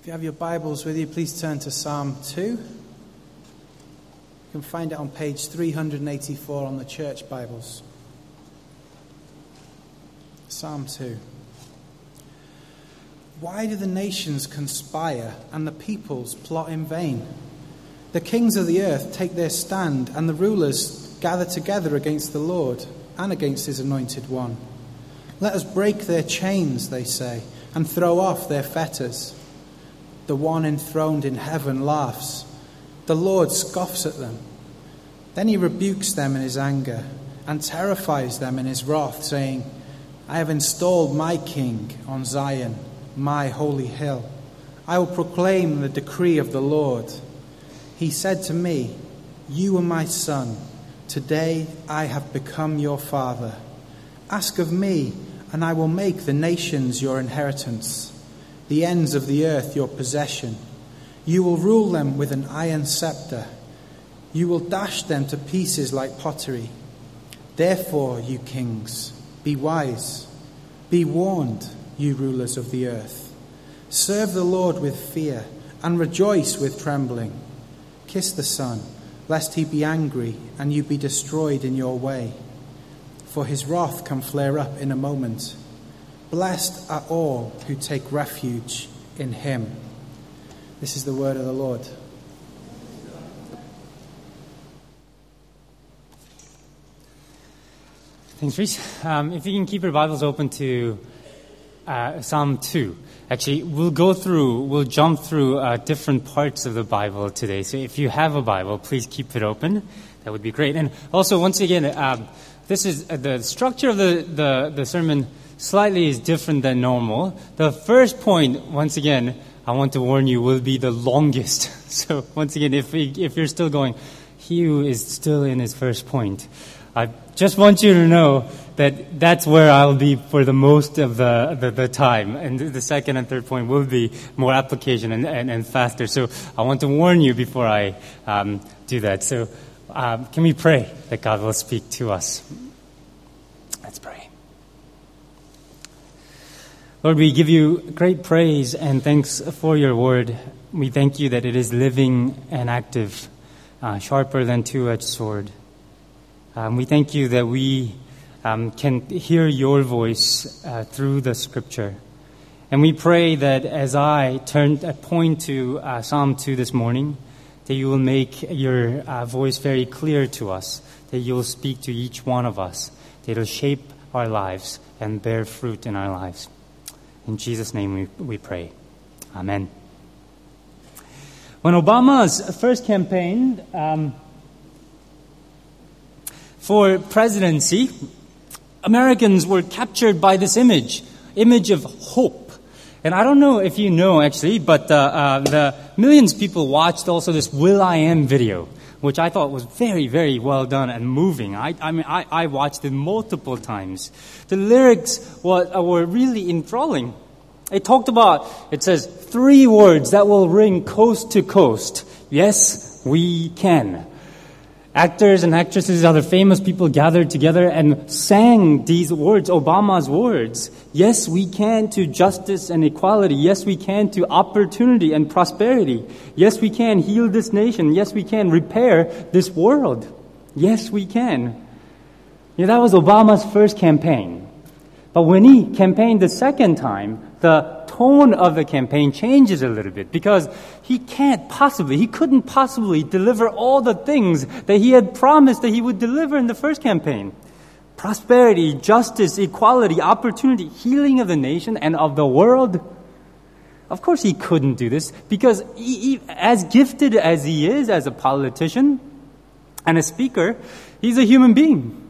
If you have your Bibles with you, please turn to Psalm 2. You can find it on page 384 on the church Bibles. Psalm 2. Why do the nations conspire and the peoples plot in vain? The kings of the earth take their stand, and the rulers gather together against the Lord and against his anointed one. Let us break their chains, they say, and throw off their fetters. The one enthroned in heaven laughs. The Lord scoffs at them. Then he rebukes them in his anger and terrifies them in his wrath, saying, I have installed my king on Zion, my holy hill. I will proclaim the decree of the Lord. He said to me, You are my son. Today I have become your father. Ask of me, and I will make the nations your inheritance, the ends of the earth your possession. You will rule them with an iron scepter. You will dash them to pieces like pottery. Therefore, you kings, be wise. Be warned, you rulers of the earth. Serve the Lord with fear and rejoice with trembling. Kiss the Son, lest he be angry and you be destroyed in your way. For his wrath can flare up in a moment. Blessed are all who take refuge in him. This is the word of the Lord. Thanks, Reese. Um, if you can keep your Bibles open to uh, Psalm 2. Actually, we'll go through, we'll jump through uh, different parts of the Bible today. So if you have a Bible, please keep it open. That would be great. And also, once again, um, this is uh, the structure of the, the, the sermon slightly is different than normal. The first point, once again, I want to warn you, will be the longest. So once again, if, we, if you're still going, Hugh is still in his first point. I just want you to know that that's where I'll be for the most of the, the, the, time. And the second and third point will be more application and, and, and faster. So I want to warn you before I um, do that. So um, can we pray that God will speak to us? Let's pray. Lord, we give you great praise and thanks for your word. We thank you that it is living and active, uh, sharper than two-edged sword. Um, we thank you that we um, can hear your voice uh, through the scripture. And we pray that as I turn, uh, point to uh, Psalm 2 this morning, that you will make your uh, voice very clear to us, that you will speak to each one of us, that it will shape our lives and bear fruit in our lives. In Jesus' name we, we pray. Amen. When Obama's first campaign um, for presidency, Americans were captured by this image, image of hope. And I don't know if you know actually, but uh, uh, the millions of people watched also this will.i.am video, which I thought was very, very well done and moving. I, I mean, I, I watched it multiple times. The lyrics were, uh, were really enthralling. It talked about, it says, three words that will ring coast to coast. Yes, we can actors and actresses, other famous people gathered together and sang these words, Obama's words. Yes, we can to justice and equality. Yes, we can to opportunity and prosperity. Yes, we can heal this nation. Yes, we can repair this world. Yes, we can. Yeah, that was Obama's first campaign. But when he campaigned the second time, the tone of the campaign changes a little bit because he can't possibly, he couldn't possibly deliver all the things that he had promised that he would deliver in the first campaign. Prosperity, justice, equality, opportunity, healing of the nation and of the world. Of course he couldn't do this because he, he, as gifted as he is as a politician and a speaker, he's a human being.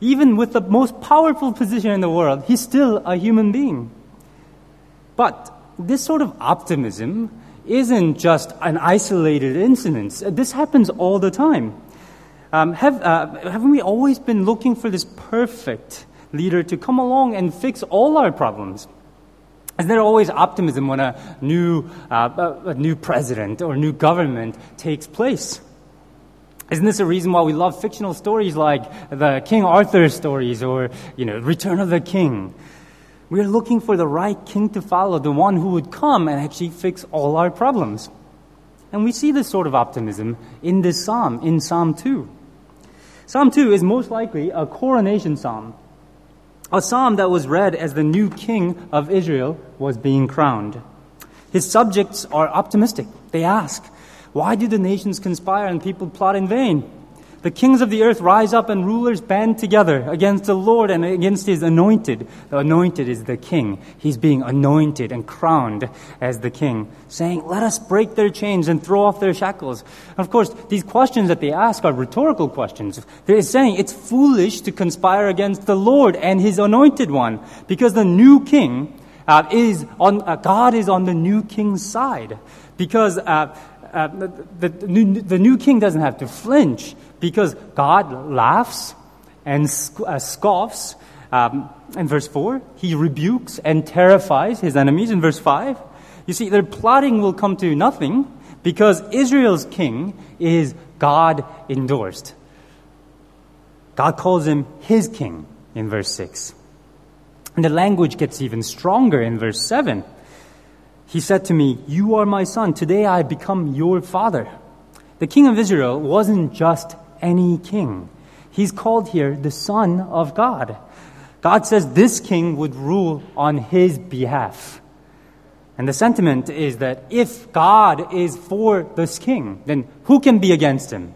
Even with the most powerful position in the world, he's still a human being. But this sort of optimism isn't just an isolated incident. This happens all the time. Um, have, uh, haven't we always been looking for this perfect leader to come along and fix all our problems? Is there always optimism when a new, uh, a new president or new government takes place? Isn't this a reason why we love fictional stories like the King Arthur stories or, you know, Return of the King? We're looking for the right king to follow, the one who would come and actually fix all our problems. And we see this sort of optimism in this psalm, in Psalm 2. Psalm 2 is most likely a coronation psalm, a psalm that was read as the new king of Israel was being crowned. His subjects are optimistic. They ask, Why do the nations conspire and people plot in vain? The kings of the earth rise up and rulers band together against the Lord and against his anointed. The anointed is the king. He's being anointed and crowned as the king, saying, Let us break their chains and throw off their shackles. And of course, these questions that they ask are rhetorical questions. They're saying it's foolish to conspire against the Lord and his anointed one because the new king uh, is on, uh, God is on the new king's side. Because uh, uh, the, the, new, the new king doesn't have to flinch because God laughs and uh, scoffs. Um, in verse 4, he rebukes and terrifies his enemies. In verse 5, you see, their plotting will come to nothing because Israel's king is God endorsed. God calls him his king in verse 6. And the language gets even stronger in verse 7. He said to me, You are my son. Today I become your father. The king of Israel wasn't just any king. He's called here the son of God. God says this king would rule on his behalf. And the sentiment is that if God is for this king, then who can be against him?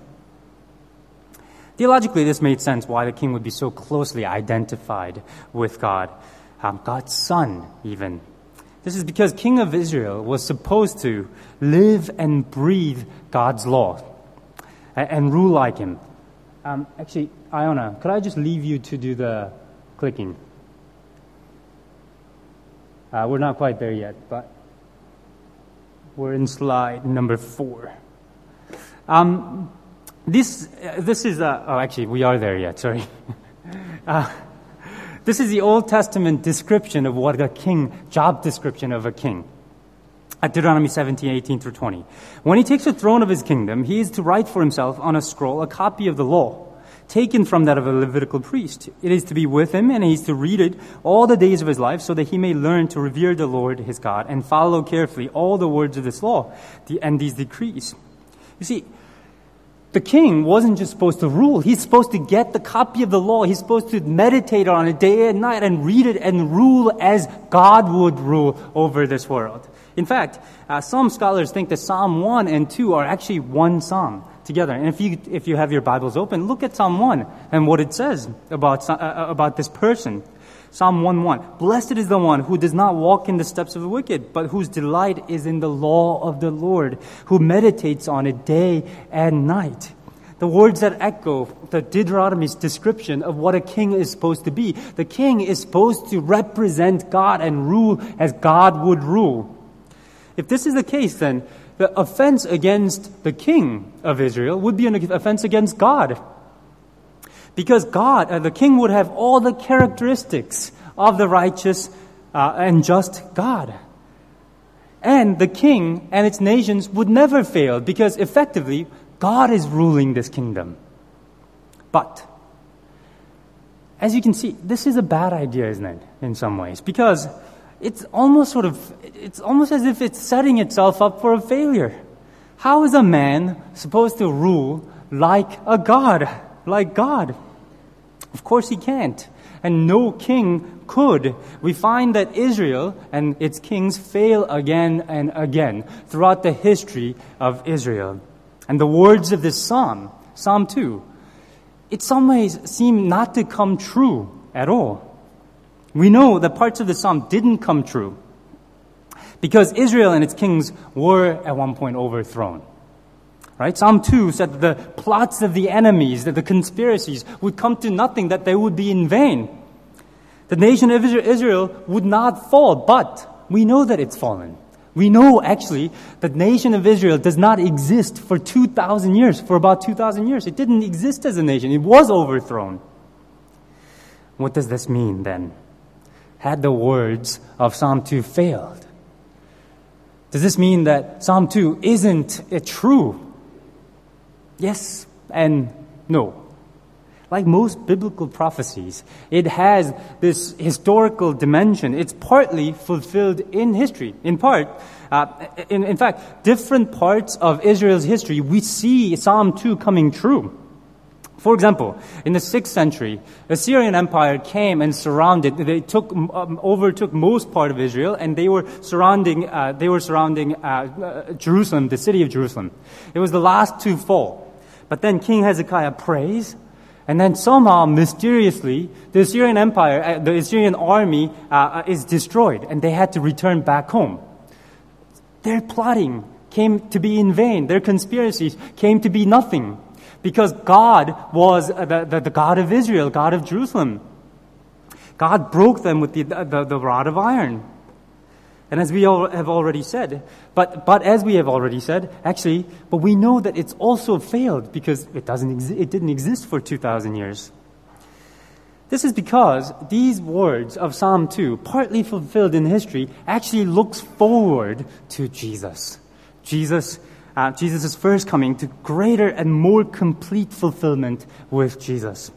Theologically, this made sense why the king would be so closely identified with God, um, God's son, even. This is because King of Israel was supposed to live and breathe God's law and, and rule like him. Um, actually, Iona, could I just leave you to do the clicking? Uh, we're not quite there yet, but we're in slide number four. Um, this, uh, this is, uh, oh, actually, we are there yet, sorry. Uh, this is the Old Testament description of what a king, job description of a king. At Deuteronomy 17, 18 through 20. When he takes the throne of his kingdom, he is to write for himself on a scroll a copy of the law, taken from that of a Levitical priest. It is to be with him, and he is to read it all the days of his life, so that he may learn to revere the Lord his God and follow carefully all the words of this law and these decrees. You see, the king wasn't just supposed to rule. He's supposed to get the copy of the law. He's supposed to meditate on it day and night and read it and rule as God would rule over this world. In fact, uh, some scholars think that Psalm 1 and 2 are actually one psalm together. And if you, if you have your Bibles open, look at Psalm 1 and what it says about, uh, uh about this person. Psalm 1:1. Blessed is the one who does not walk in the steps of the wicked, but whose delight is in the law of the Lord, who meditates on it day and night. The words that echo the Deuteronomy's description of what a king is supposed to be. The king is supposed to represent God and rule as God would rule. If this is the case, then the offense against the king of Israel would be an offense against God. Because God, uh, the king would have all the characteristics of the righteous uh, and just God. And the king and its nations would never fail because effectively God is ruling this kingdom. But, as you can see, this is a bad idea, isn't it, in some ways? Because it's almost sort of, it's almost as if it's setting itself up for a failure. How is a man supposed to rule like a God? Like God? Of course he can't. And no king could. We find that Israel and its kings fail again and again throughout the history of Israel. And the words of this psalm, Psalm 2, in some ways seem not to come true at all. We know that parts of the psalm didn't come true because Israel and its kings were at one point overthrown. Right? Psalm 2 said that the plots of the enemies, that the conspiracies would come to nothing, that they would be in vain. The nation of Israel would not fall, but we know that it's fallen. We know actually that the nation of Israel does not exist for 2,000 years, for about 2,000 years. It didn't exist as a nation. It was overthrown. What does this mean then? Had the words of Psalm 2 failed? Does this mean that Psalm 2 isn't true? Yes and no. Like most biblical prophecies, it has this historical dimension. It's partly fulfilled in history. In part, uh, in, in fact, different parts of Israel's history, we see Psalm 2 coming true. For example, in the 6th century, the Assyrian Empire came and surrounded, they took, um, overtook most part of Israel, and they were surrounding, uh, they were surrounding uh, uh, Jerusalem, the city of Jerusalem. It was the last to fall. But then King Hezekiah prays, and then somehow, mysteriously, the Assyrian Empire, uh, the Assyrian army uh, uh, is destroyed, and they had to return back home. Their plotting came to be in vain. Their conspiracies came to be nothing because God was uh, the, the, the, God of Israel, God of Jerusalem. God broke them with the, the, the rod of iron. And as we have already said, but, but as we have already said, actually, but we know that it's also failed because it, doesn't exi- it didn't exist for 2,000 years. This is because these words of Psalm 2, partly fulfilled in history, actually looks forward to Jesus. Jesus uh, Jesus' first coming to greater and more complete fulfillment with Jesus.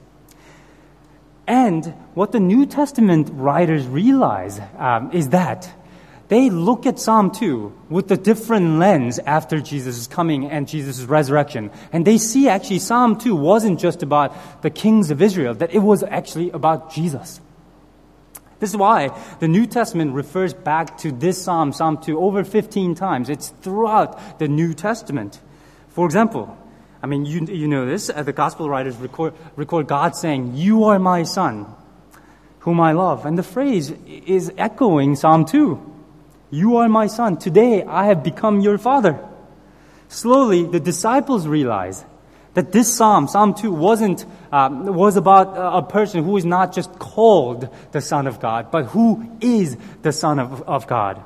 And what the New Testament writers realize um, is that they look at Psalm 2 with a different lens after Jesus' coming and Jesus' resurrection. And they see actually Psalm 2 wasn't just about the kings of Israel, that it was actually about Jesus. This is why the New Testament refers back to this psalm, Psalm 2, over 15 times. It's throughout the New Testament. For example, I mean, you, you know this, uh, the gospel writers record, record God saying, You are my son, whom I love. And the phrase is echoing Psalm 2. You are my son. Today I have become your father. Slowly, the disciples realize that this psalm, Psalm 2, wasn't, um, was about a person who is not just called the Son of God, but who is the Son of, of God.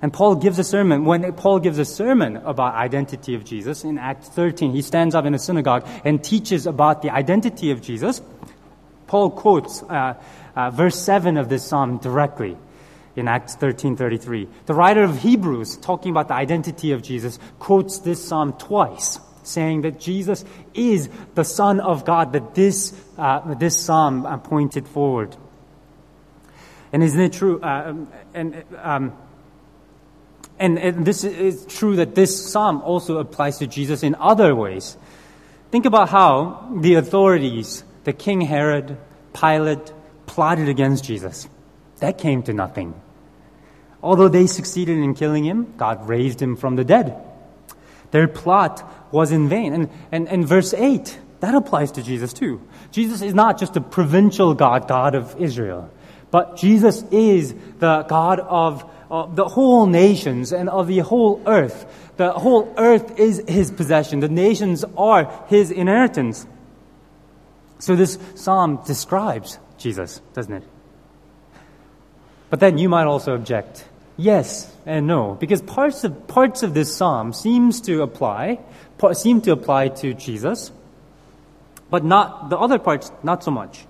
And Paul gives a sermon, when Paul gives a sermon about identity of Jesus in Acts 13, he stands up in a synagogue and teaches about the identity of Jesus. Paul quotes uh, uh, verse 7 of this psalm directly in Acts 13:33. The writer of Hebrews, talking about the identity of Jesus, quotes this psalm twice saying that Jesus is the Son of God, that this, uh, this psalm uh, pointed forward. And isn't it true? Uh, and, um, and, and this is true that this psalm also applies to Jesus in other ways. Think about how the authorities, the King Herod, Pilate, plotted against Jesus. That came to nothing. Although they succeeded in killing him, God raised him from the dead. Their plot was in vain. And, and, and verse 8, that applies to Jesus too. Jesus is not just a provincial God, God of Israel, but Jesus is the God of uh, the whole nations and of the whole earth. The whole earth is his possession. The nations are his inheritance. So this psalm describes Jesus, doesn't it? But then you might also object. Yes and no, because parts of, parts of this psalm seems to apply, seem to apply to Jesus, but not, the other parts, not so much.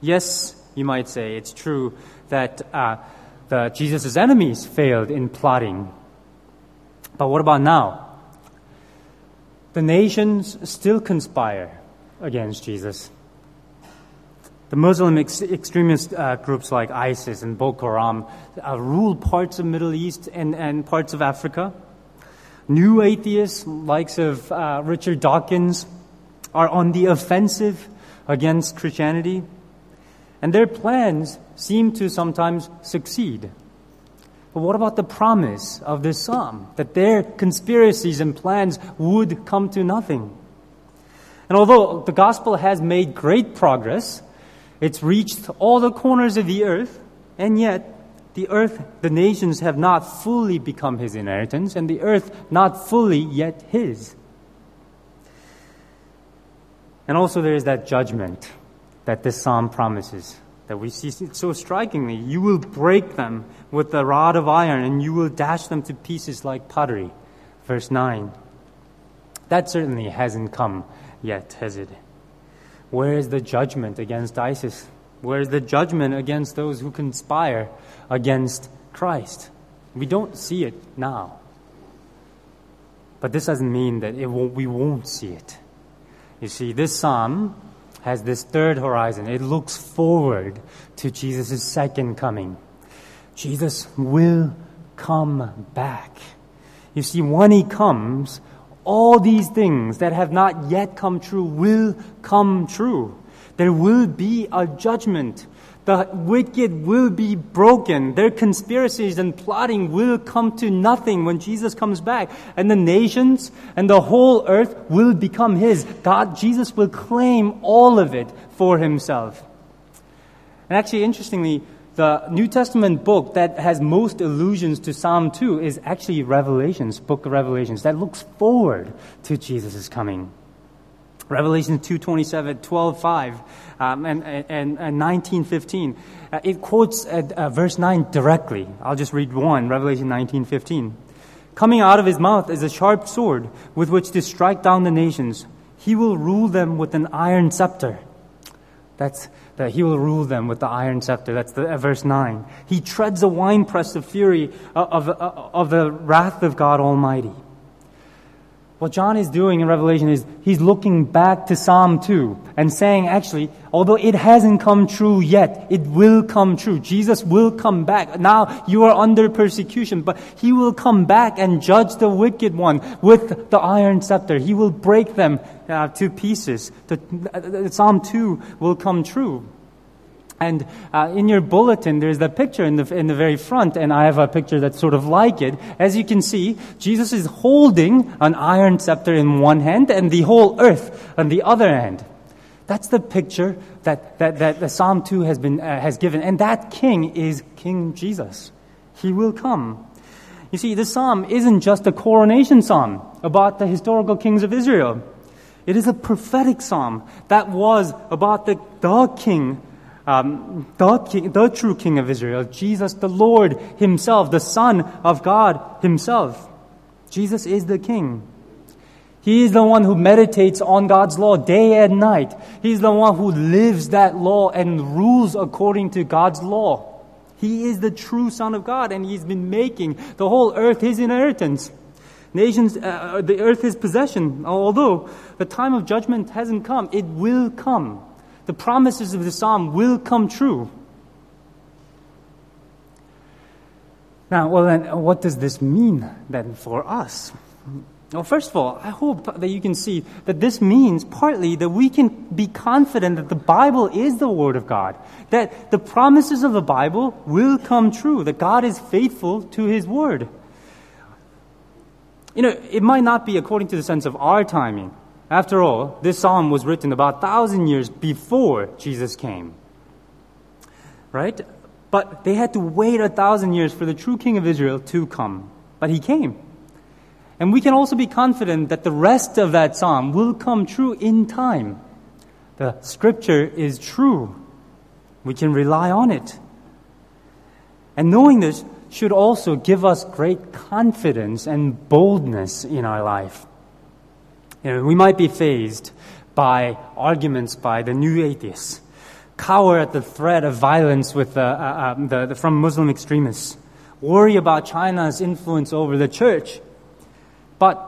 Yes, you might say it's true that uh, the, Jesus' enemies failed in plotting. But what about now? The nations still conspire against Jesus. The Muslim ex- extremist uh, groups like ISIS and Boko Haram uh, rule parts of the Middle East and, and parts of Africa. New atheists, likes of uh, Richard Dawkins, are on the offensive against Christianity, and their plans seem to sometimes succeed. But what about the promise of this psalm that their conspiracies and plans would come to nothing? And although the gospel has made great progress, it's reached all the corners of the earth, and yet the earth, the nations have not fully become his inheritance, and the earth not fully yet his. And also, there is that judgment that this psalm promises that we see so strikingly. You will break them with the rod of iron, and you will dash them to pieces like pottery. Verse 9. That certainly hasn't come yet, has it? Where is the judgment against ISIS? Where is the judgment against those who conspire against Christ? We don't see it now. But this doesn't mean that won't, we won't see it. You see, this psalm has this third horizon. It looks forward to Jesus' second coming. Jesus will come back. You see, when he comes, all these things that have not yet come true will come true. There will be a judgment. The wicked will be broken. Their conspiracies and plotting will come to nothing when Jesus comes back. And the nations and the whole earth will become His. God, Jesus will claim all of it for Himself. And actually, interestingly, the New Testament book that has most allusions to Psalm 2 is actually Revelations, book of Revelations, that looks forward to Jesus' coming. Revelation 2:27, 12:5, um, and, and, and 19:15. Uh, it quotes uh, uh, verse 9 directly. I'll just read one, Revelation 19:15. Coming out of his mouth is a sharp sword with which to strike down the nations. He will rule them with an iron scepter. That's that he will rule them with the iron scepter. That's the, uh, verse 9. He treads a winepress of fury of, of, of the wrath of God Almighty. What John is doing in Revelation is he's looking back to Psalm 2 and saying, actually, although it hasn't come true yet, it will come true. Jesus will come back. Now you are under persecution, but he will come back and judge the wicked one with the iron scepter. He will break them uh, to pieces. The, uh, Psalm 2 will come true. And uh, in your bulletin, there's the picture in the, in the very front, and I have a picture that's sort of like it. As you can see, Jesus is holding an iron scepter in one hand and the whole earth on the other hand. That's the picture that, that, that the Psalm 2 has, been, uh, has given. And that king is King Jesus. He will come. You see, this psalm isn't just a coronation psalm about the historical kings of Israel. It is a prophetic psalm that was about the, the king um, the, king, the true King of Israel, Jesus the Lord Himself, the Son of God Himself. Jesus is the King. He is the one who meditates on God's law day and night. He's the one who lives that law and rules according to God's law. He is the true Son of God, and He's been making the whole earth His inheritance. Nations, uh, uh the earth His possession. Although the time of judgment hasn't come, it will come the promises of the psalm will come true. Now, well, then, what does this mean then for us? Well, first of all, I hope that you can see that this means partly that we can be confident that the Bible is the Word of God, that the promises of the Bible will come true, that God is faithful to His Word. You know, it might not be according to the sense of our timing. After all, this psalm was written about a thousand years before Jesus came. Right? But they had to wait a thousand years for the true king of Israel to come. But he came. And we can also be confident that the rest of that psalm will come true in time. The scripture is true. We can rely on it. And knowing this should also give us great confidence and boldness in our life. You know, we might be fazed by arguments by the new atheists, cower at the threat of violence with the, uh, um, the, the, from Muslim extremists, worry about China's influence over the church. But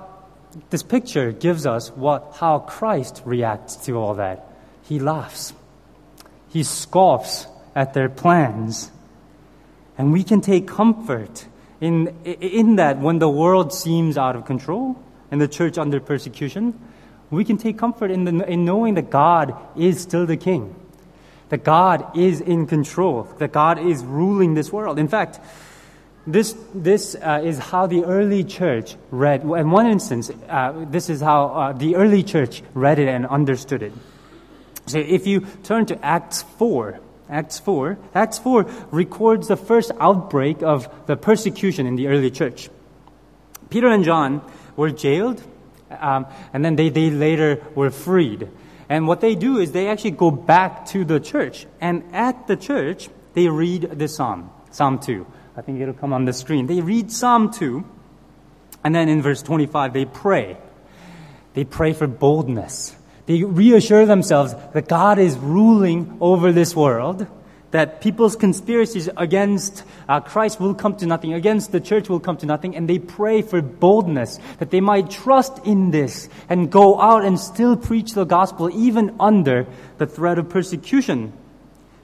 this picture gives us what, how Christ reacts to all that. He laughs. He scoffs at their plans. And we can take comfort in, in that when the world seems out of control and the church under persecution, we can take comfort in, the, in knowing that God is still the king, that God is in control, that God is ruling this world. In fact, this, this uh, is how the early church read, in one instance, uh, this is how uh, the early church read it and understood it. So if you turn to Acts 4, Acts 4, Acts 4 records the first outbreak of the persecution in the early church. Peter and John were jailed, um, and then they, they later were freed. And what they do is they actually go back to the church. And at the church, they read the psalm, Psalm 2. I think it'll come on the screen. They read Psalm 2, and then in verse 25, they pray. They pray for boldness. They reassure themselves that God is ruling over this world, that people's conspiracies against uh, Christ will come to nothing, against the church will come to nothing, and they pray for boldness that they might trust in this and go out and still preach the gospel even under the threat of persecution.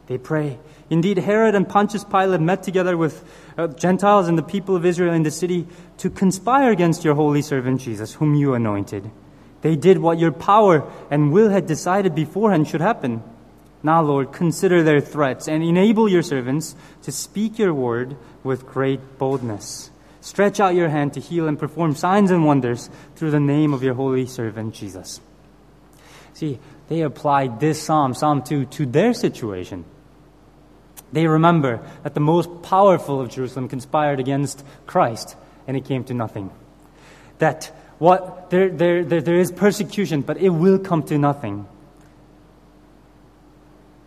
They pray. Indeed, Herod and Pontius Pilate met together with uh, Gentiles and the people of Israel in the city to conspire against your holy servant Jesus, whom you anointed. They did what your power and will had decided beforehand should happen. Now, Lord, consider their threats and enable your servants to speak your word with great boldness. Stretch out your hand to heal and perform signs and wonders through the name of your holy servant Jesus. See, they applied this psalm, Psalm 2, to their situation. They remember that the most powerful of Jerusalem conspired against Christ, and it came to nothing. That what there, there, there, there is persecution, but it will come to nothing.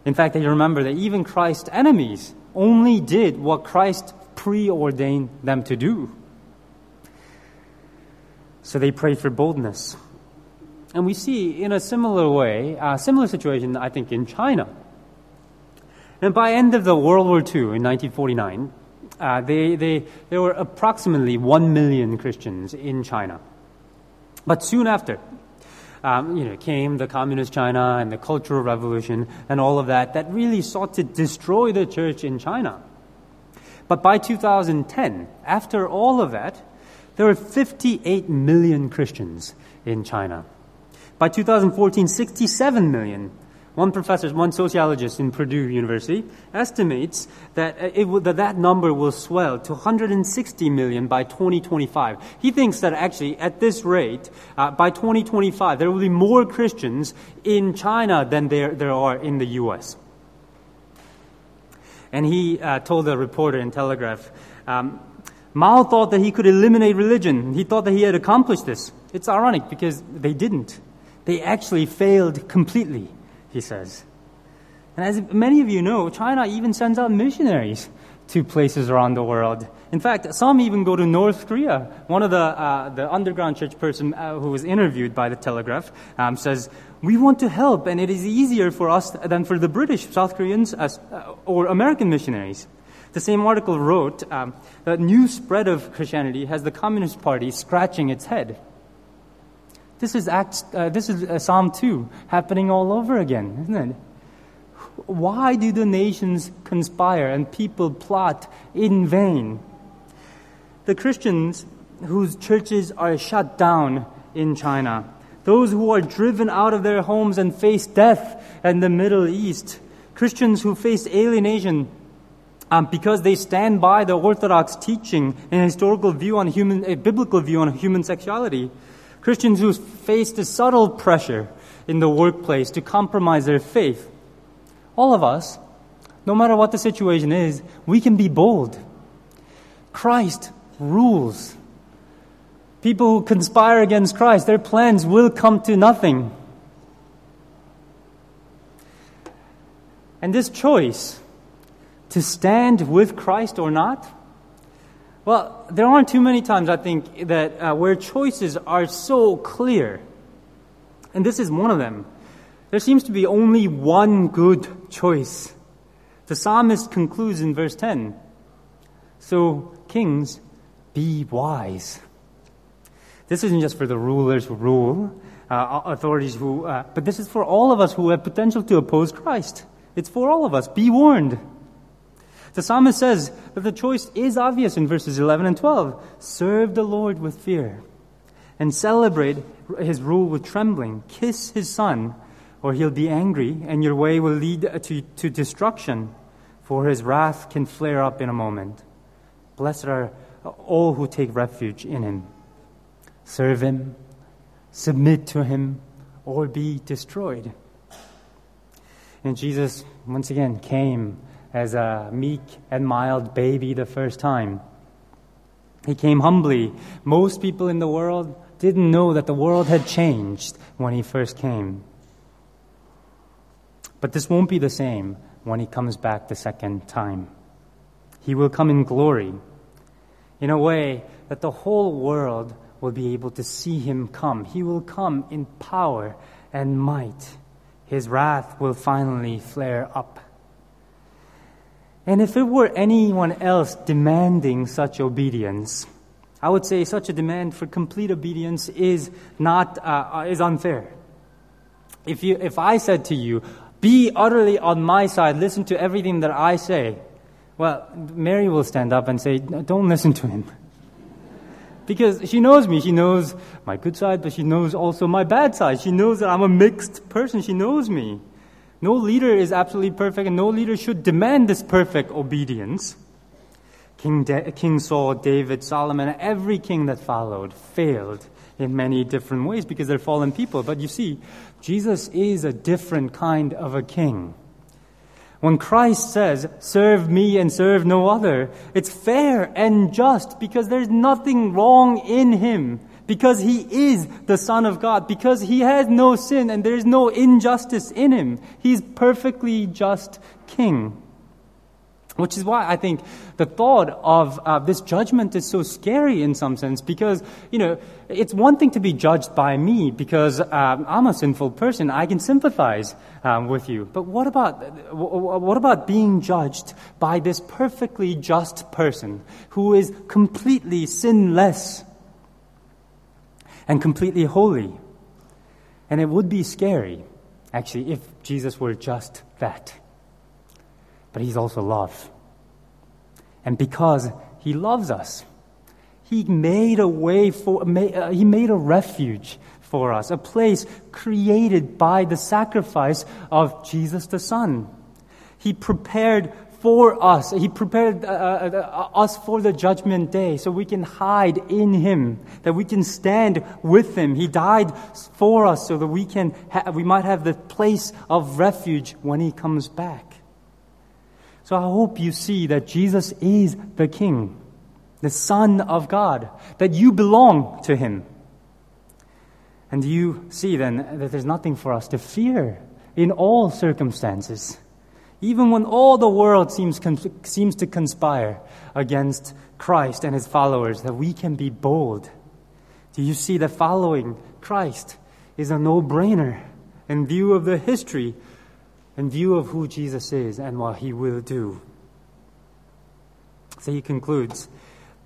In fact, they remember that even Christ's enemies only did what Christ preordained them to do. So they prayed for boldness. And we see in a similar way, a similar situation, I think, in China. And by end of the World War II in 1949, uh, they, they, there were approximately 1 million Christians in China. But soon after, um, you know, came the communist China and the Cultural Revolution and all of that that really sought to destroy the church in China. But by 2010, after all of that, there were 58 million Christians in China. By 2014, 67 million one professor, one sociologist in Purdue University, estimates that, uh, will, that that number will swell to 160 million by 2025. He thinks that actually, at this rate, uh, by 2025, there will be more Christians in China than there, there are in the U.S. And he uh, told a reporter in Telegraph, um, Mao thought that he could eliminate religion. He thought that he had accomplished this. It's ironic because they didn't. They actually failed completely he says. And as many of you know, China even sends out missionaries to places around the world. In fact, some even go to North Korea. One of the, uh, the underground church person uh, who was interviewed by the Telegraph um, says, We want to help, and it is easier for us than for the British, South Koreans, as, uh, or American missionaries. The same article wrote, um, The new spread of Christianity has the Communist Party scratching its head. This is, Acts, uh, this is uh, Psalm 2 happening all over again, isn't it? Why do the nations conspire and people plot in vain? The Christians whose churches are shut down in China, those who are driven out of their homes and face death in the Middle East, Christians who face alienation um, because they stand by the orthodox teaching and historical view on human, a biblical view on human sexuality. Christians who face the subtle pressure in the workplace to compromise their faith. All of us, no matter what the situation is, we can be bold. Christ rules. People who conspire against Christ, their plans will come to nothing. And this choice to stand with Christ or not well, there aren't too many times, I think, that uh, where choices are so clear. And this is one of them. There seems to be only one good choice. The psalmist concludes in verse 10 So, kings, be wise. This isn't just for the rulers who rule, uh, authorities who, uh, but this is for all of us who have potential to oppose Christ. It's for all of us. Be warned. The psalmist says that the choice is obvious in verses 11 and 12. Serve the Lord with fear and celebrate his rule with trembling. Kiss his son, or he'll be angry, and your way will lead to, to destruction, for his wrath can flare up in a moment. Blessed are all who take refuge in him. Serve him, submit to him, or be destroyed. And Jesus, once again, came as a meek and mild baby the first time. He came humbly. Most people in the world didn't know that the world had changed when he first came. But this won't be the same when he comes back the second time. He will come in glory in a way that the whole world will be able to see him come. He will come in power and might. His wrath will finally flare up. And if it were anyone else demanding such obedience, I would say such a demand for complete obedience is not uh, is unfair. If you if I said to you, "Be utterly on my side, listen to everything that I say," well, Mary will stand up and say, "Don't listen to him." Because she knows me. She knows my good side, but she knows also my bad side. She knows that I'm a mixed person. She knows me. No leader is absolutely perfect, and no leader should demand this perfect obedience. King, De- king Saul, David, Solomon, every king that followed failed in many different ways because they're fallen people. But you see, Jesus is a different kind of a king. When Christ says, serve me and serve no other, it's fair and just because there's nothing wrong in him because he is the Son of God, because he has no sin and there's no injustice in him. He's perfectly just King. Which is why I think the thought of uh, this judgment is so scary in some sense because, you know, it's one thing to be judged by me because um, I'm a sinful person. I can sympathize um, with you. But what about, what about being judged by this perfectly just person who is completely sinless? And completely holy. And it would be scary, actually, if Jesus were just that. But he's also love. And because he loves us, he made a way for, uh, he made a refuge for us, a place created by the sacrifice of Jesus the Son. He prepared for us. He prepared uh, uh, uh, us for the judgment day so we can hide in Him, that we can stand with Him. He died for us so that we, can ha- we might have the place of refuge when He comes back. So I hope you see that Jesus is the King, the Son of God, that you belong to Him. And you see then that there's nothing for us to fear in all circumstances even when all the world seems, seems to conspire against Christ and his followers, that we can be bold. Do you see that following Christ is a no brainer in view of the history, in view of who Jesus is and what he will do? So he concludes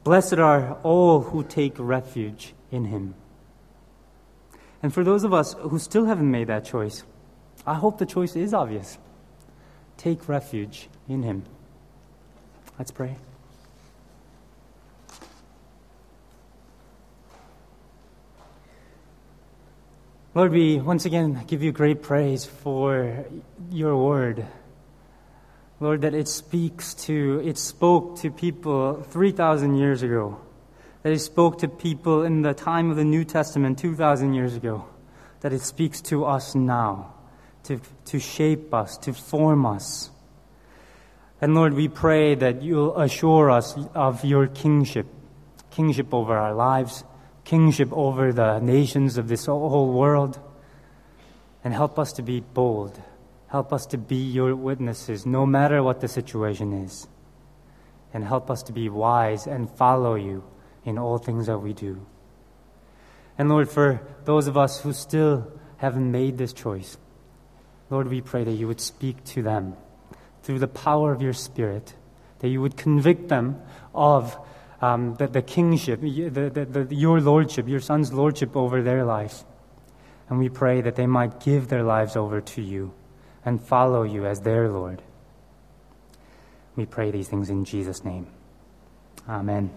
Blessed are all who take refuge in him. And for those of us who still haven't made that choice, I hope the choice is obvious take refuge in Him. Let's pray. Lord, we once again give you great praise for your word. Lord, that it speaks to, it spoke to people 3,000 years ago. That it spoke to people in the time of the New Testament 2,000 years ago. That it speaks to us now to, to shape us, to form us. And Lord, we pray that you'll assure us of your kingship, kingship over our lives, kingship over the nations of this whole world, and help us to be bold. Help us to be your witnesses, no matter what the situation is. And help us to be wise and follow you in all things that we do. And Lord, for those of us who still haven't made this choice, Lord, we pray that you would speak to them through the power of your Spirit, that you would convict them of um, the, the, kingship, the, the, your lordship, your son's lordship over their life. And we pray that they might give their lives over to you and follow you as their Lord. We pray these things in Jesus' name. Amen.